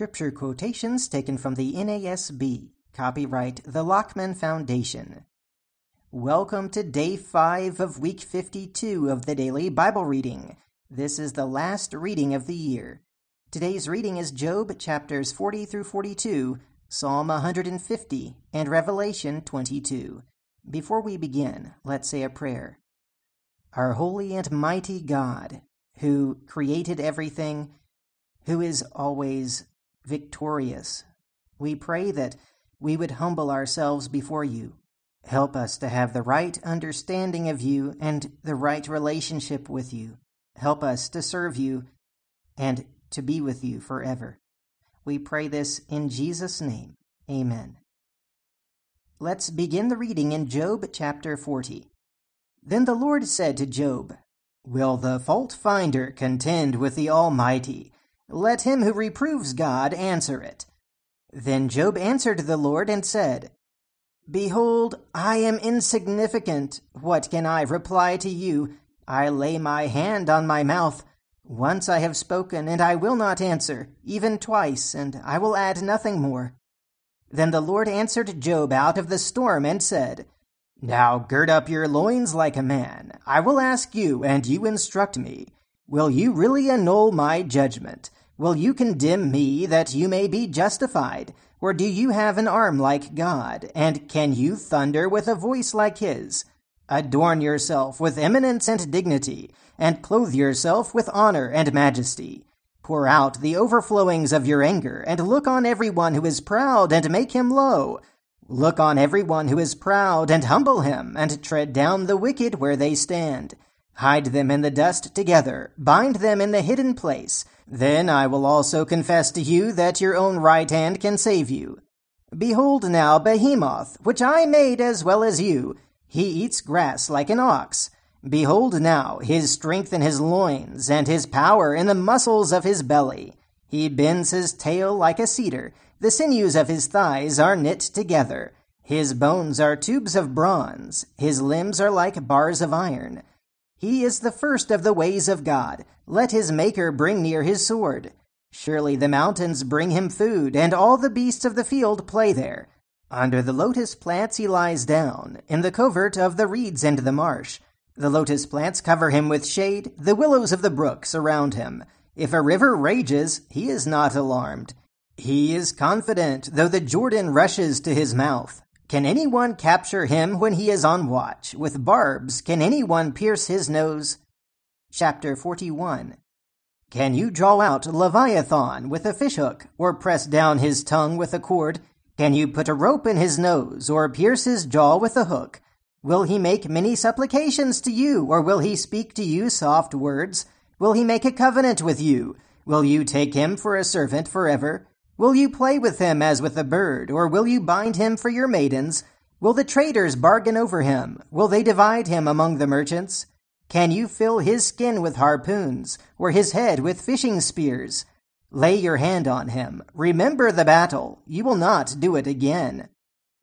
Scripture quotations taken from the NASB. Copyright the Lockman Foundation. Welcome to day 5 of week 52 of the daily Bible reading. This is the last reading of the year. Today's reading is Job chapters 40 through 42, Psalm 150, and Revelation 22. Before we begin, let's say a prayer. Our holy and mighty God, who created everything, who is always victorious. We pray that we would humble ourselves before you. Help us to have the right understanding of you and the right relationship with you. Help us to serve you and to be with you forever. We pray this in Jesus' name. Amen. Let's begin the reading in Job chapter 40. Then the Lord said to Job, Will the fault finder contend with the Almighty? Let him who reproves God answer it. Then Job answered the Lord and said, Behold, I am insignificant. What can I reply to you? I lay my hand on my mouth. Once I have spoken, and I will not answer, even twice, and I will add nothing more. Then the Lord answered Job out of the storm and said, Now gird up your loins like a man. I will ask you, and you instruct me. Will you really annul my judgment? Will you condemn me that you may be justified? Or do you have an arm like God, and can you thunder with a voice like his? Adorn yourself with eminence and dignity, and clothe yourself with honor and majesty. Pour out the overflowings of your anger, and look on every one who is proud, and make him low. Look on every one who is proud, and humble him, and tread down the wicked where they stand. Hide them in the dust together, bind them in the hidden place. Then I will also confess to you that your own right hand can save you. Behold now Behemoth, which I made as well as you. He eats grass like an ox. Behold now his strength in his loins, and his power in the muscles of his belly. He bends his tail like a cedar. The sinews of his thighs are knit together. His bones are tubes of bronze. His limbs are like bars of iron. He is the first of the ways of God. Let his Maker bring near his sword. Surely the mountains bring him food, and all the beasts of the field play there. Under the lotus plants he lies down, in the covert of the reeds and the marsh. The lotus plants cover him with shade, the willows of the brook surround him. If a river rages, he is not alarmed. He is confident, though the Jordan rushes to his mouth. Can anyone capture him when he is on watch? With barbs, can anyone pierce his nose? Chapter 41 Can you draw out Leviathan with a fishhook, or press down his tongue with a cord? Can you put a rope in his nose, or pierce his jaw with a hook? Will he make many supplications to you, or will he speak to you soft words? Will he make a covenant with you? Will you take him for a servant forever? Will you play with him as with a bird, or will you bind him for your maidens? Will the traders bargain over him? Will they divide him among the merchants? Can you fill his skin with harpoons, or his head with fishing spears? Lay your hand on him. Remember the battle. You will not do it again.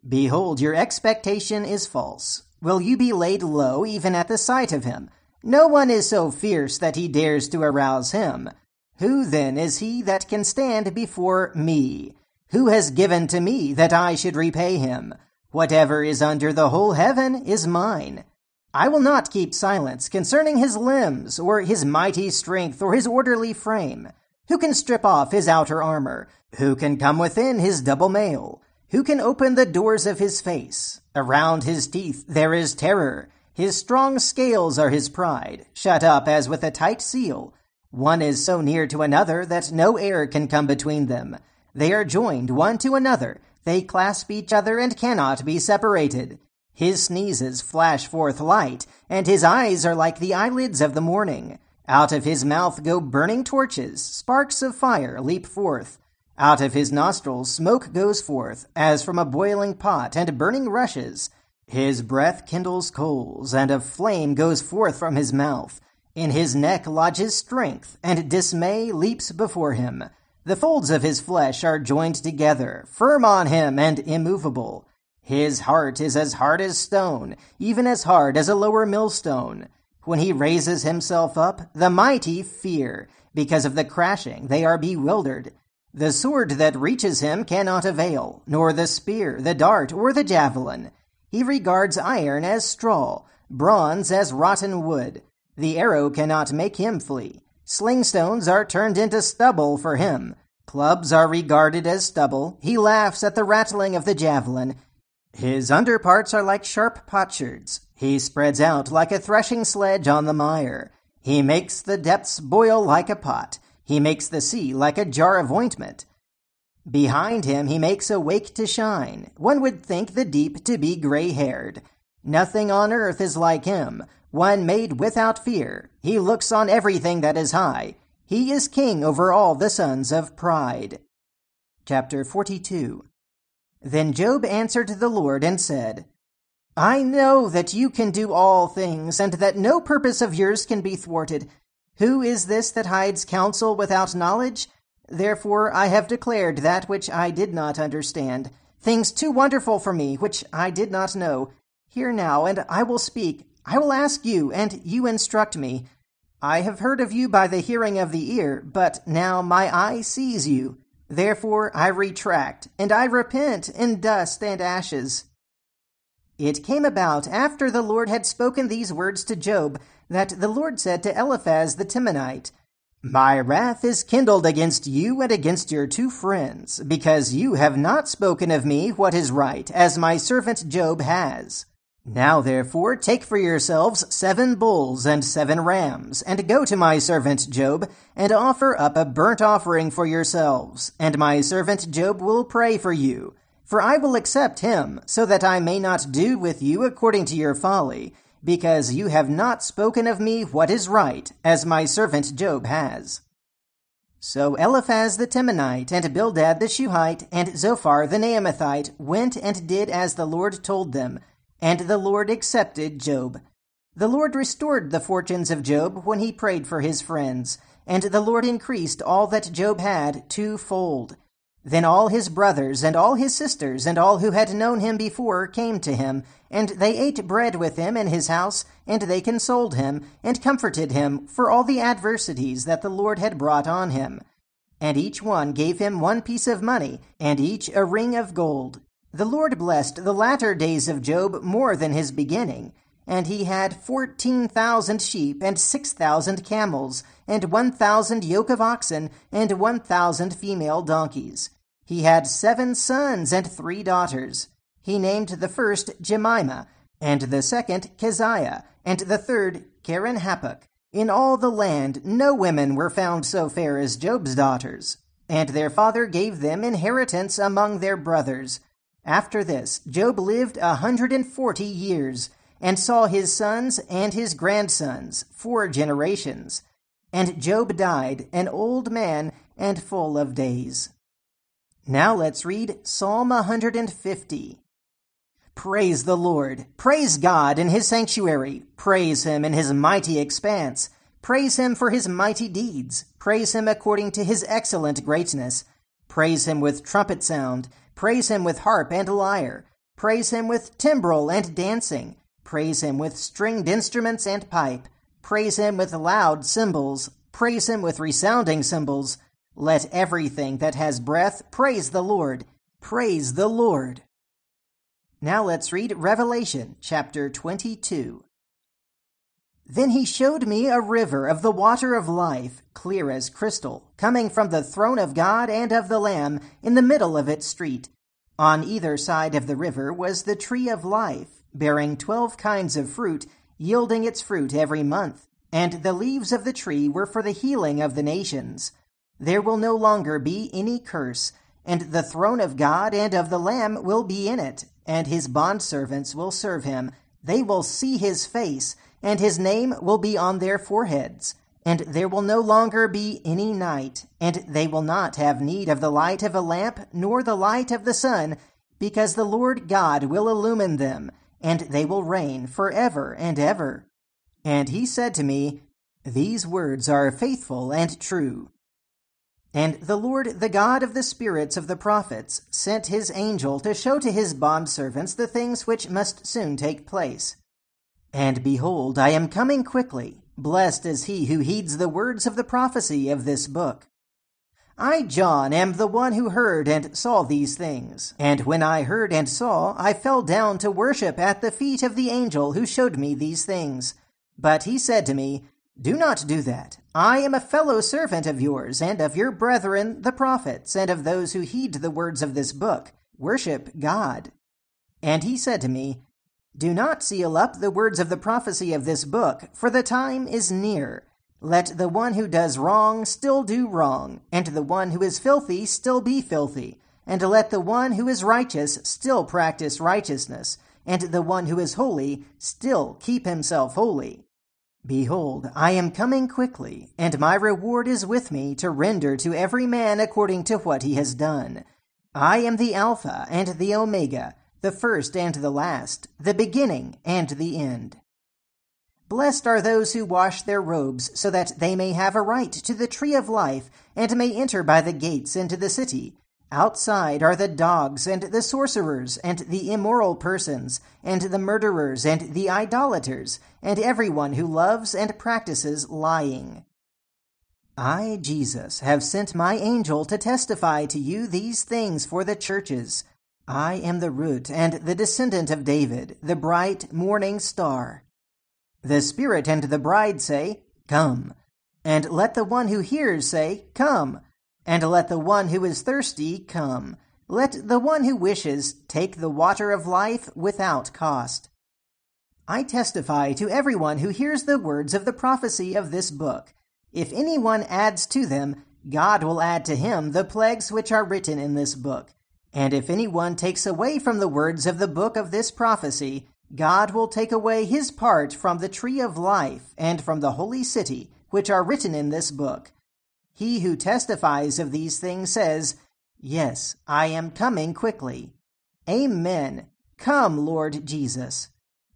Behold, your expectation is false. Will you be laid low even at the sight of him? No one is so fierce that he dares to arouse him. Who then is he that can stand before me? Who has given to me that I should repay him? Whatever is under the whole heaven is mine. I will not keep silence concerning his limbs, or his mighty strength, or his orderly frame. Who can strip off his outer armor? Who can come within his double mail? Who can open the doors of his face? Around his teeth there is terror. His strong scales are his pride, shut up as with a tight seal. One is so near to another that no air can come between them. They are joined one to another. They clasp each other and cannot be separated. His sneezes flash forth light, and his eyes are like the eyelids of the morning. Out of his mouth go burning torches, sparks of fire leap forth. Out of his nostrils smoke goes forth, as from a boiling pot, and burning rushes. His breath kindles coals, and a flame goes forth from his mouth. In his neck lodges strength, and dismay leaps before him. The folds of his flesh are joined together, firm on him and immovable. His heart is as hard as stone, even as hard as a lower millstone. When he raises himself up, the mighty fear. Because of the crashing, they are bewildered. The sword that reaches him cannot avail, nor the spear, the dart, or the javelin. He regards iron as straw, bronze as rotten wood. The arrow cannot make him flee. Slingstones are turned into stubble for him. Clubs are regarded as stubble. He laughs at the rattling of the javelin. His underparts are like sharp potsherds. He spreads out like a threshing sledge on the mire. He makes the depths boil like a pot. He makes the sea like a jar of ointment. Behind him he makes a wake to shine. One would think the deep to be gray haired. Nothing on earth is like him, one made without fear. He looks on everything that is high. He is king over all the sons of pride. Chapter 42 Then Job answered the Lord and said, I know that you can do all things, and that no purpose of yours can be thwarted. Who is this that hides counsel without knowledge? Therefore I have declared that which I did not understand, things too wonderful for me, which I did not know. Hear now, and I will speak. I will ask you, and you instruct me. I have heard of you by the hearing of the ear, but now my eye sees you. Therefore I retract, and I repent in dust and ashes. It came about after the Lord had spoken these words to Job that the Lord said to Eliphaz the Temanite, My wrath is kindled against you and against your two friends, because you have not spoken of me what is right, as my servant Job has. Now therefore take for yourselves seven bulls and seven rams, and go to my servant Job, and offer up a burnt offering for yourselves, and my servant Job will pray for you. For I will accept him, so that I may not do with you according to your folly, because you have not spoken of me what is right, as my servant Job has. So Eliphaz the Temanite, and Bildad the Shuhite, and Zophar the Naamathite went and did as the Lord told them, and the Lord accepted Job. The Lord restored the fortunes of Job when he prayed for his friends, and the Lord increased all that Job had twofold. Then all his brothers and all his sisters and all who had known him before came to him, and they ate bread with him in his house, and they consoled him, and comforted him for all the adversities that the Lord had brought on him. And each one gave him one piece of money, and each a ring of gold. The Lord blessed the latter days of Job more than his beginning, and he had fourteen thousand sheep, and six thousand camels, and one thousand yoke of oxen, and one thousand female donkeys. He had seven sons and three daughters. He named the first Jemima, and the second Keziah, and the third Keren Happuch. In all the land no women were found so fair as Job's daughters, and their father gave them inheritance among their brothers. After this, Job lived a hundred and forty years, and saw his sons and his grandsons four generations. And Job died, an old man and full of days. Now let's read Psalm 150. Praise the Lord. Praise God in his sanctuary. Praise him in his mighty expanse. Praise him for his mighty deeds. Praise him according to his excellent greatness. Praise him with trumpet sound. Praise him with harp and lyre. Praise him with timbrel and dancing. Praise him with stringed instruments and pipe. Praise him with loud cymbals. Praise him with resounding cymbals. Let everything that has breath praise the Lord. Praise the Lord. Now let's read Revelation chapter 22. Then he showed me a river of the water of life, clear as crystal, coming from the throne of God and of the Lamb in the middle of its street. On either side of the river was the tree of life, bearing twelve kinds of fruit, yielding its fruit every month. And the leaves of the tree were for the healing of the nations. There will no longer be any curse, and the throne of God and of the Lamb will be in it, and his bondservants will serve him. They will see his face, and his name will be on their foreheads. And there will no longer be any night, and they will not have need of the light of a lamp, nor the light of the sun, because the Lord God will illumine them, and they will reign for ever and ever. And he said to me, These words are faithful and true. And the Lord, the God of the spirits of the prophets, sent his angel to show to his bondservants the things which must soon take place. And behold, I am coming quickly. Blessed is he who heeds the words of the prophecy of this book. I, John, am the one who heard and saw these things. And when I heard and saw, I fell down to worship at the feet of the angel who showed me these things. But he said to me, Do not do that. I am a fellow servant of yours, and of your brethren the prophets, and of those who heed the words of this book. Worship God. And he said to me, Do not seal up the words of the prophecy of this book, for the time is near. Let the one who does wrong still do wrong, and the one who is filthy still be filthy, and let the one who is righteous still practice righteousness, and the one who is holy still keep himself holy. Behold, I am coming quickly, and my reward is with me to render to every man according to what he has done. I am the Alpha and the Omega, the first and the last, the beginning and the end. Blessed are those who wash their robes, so that they may have a right to the tree of life, and may enter by the gates into the city. Outside are the dogs, and the sorcerers, and the immoral persons, and the murderers, and the idolaters, and everyone who loves and practices lying. I, Jesus, have sent my angel to testify to you these things for the churches. I am the root and the descendant of David, the bright morning star. The Spirit and the bride say, Come. And let the one who hears say, Come. And let the one who is thirsty come. Let the one who wishes take the water of life without cost. I testify to everyone who hears the words of the prophecy of this book. If anyone adds to them, God will add to him the plagues which are written in this book. And if anyone takes away from the words of the book of this prophecy, God will take away his part from the tree of life and from the holy city, which are written in this book. He who testifies of these things says, Yes, I am coming quickly. Amen. Come, Lord Jesus.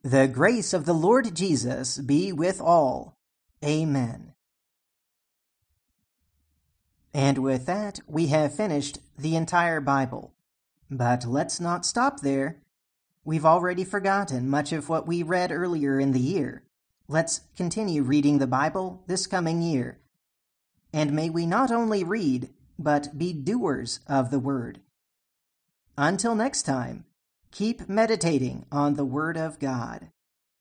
The grace of the Lord Jesus be with all. Amen. And with that, we have finished the entire Bible. But let's not stop there. We've already forgotten much of what we read earlier in the year. Let's continue reading the Bible this coming year. And may we not only read, but be doers of the Word. Until next time, keep meditating on the Word of God.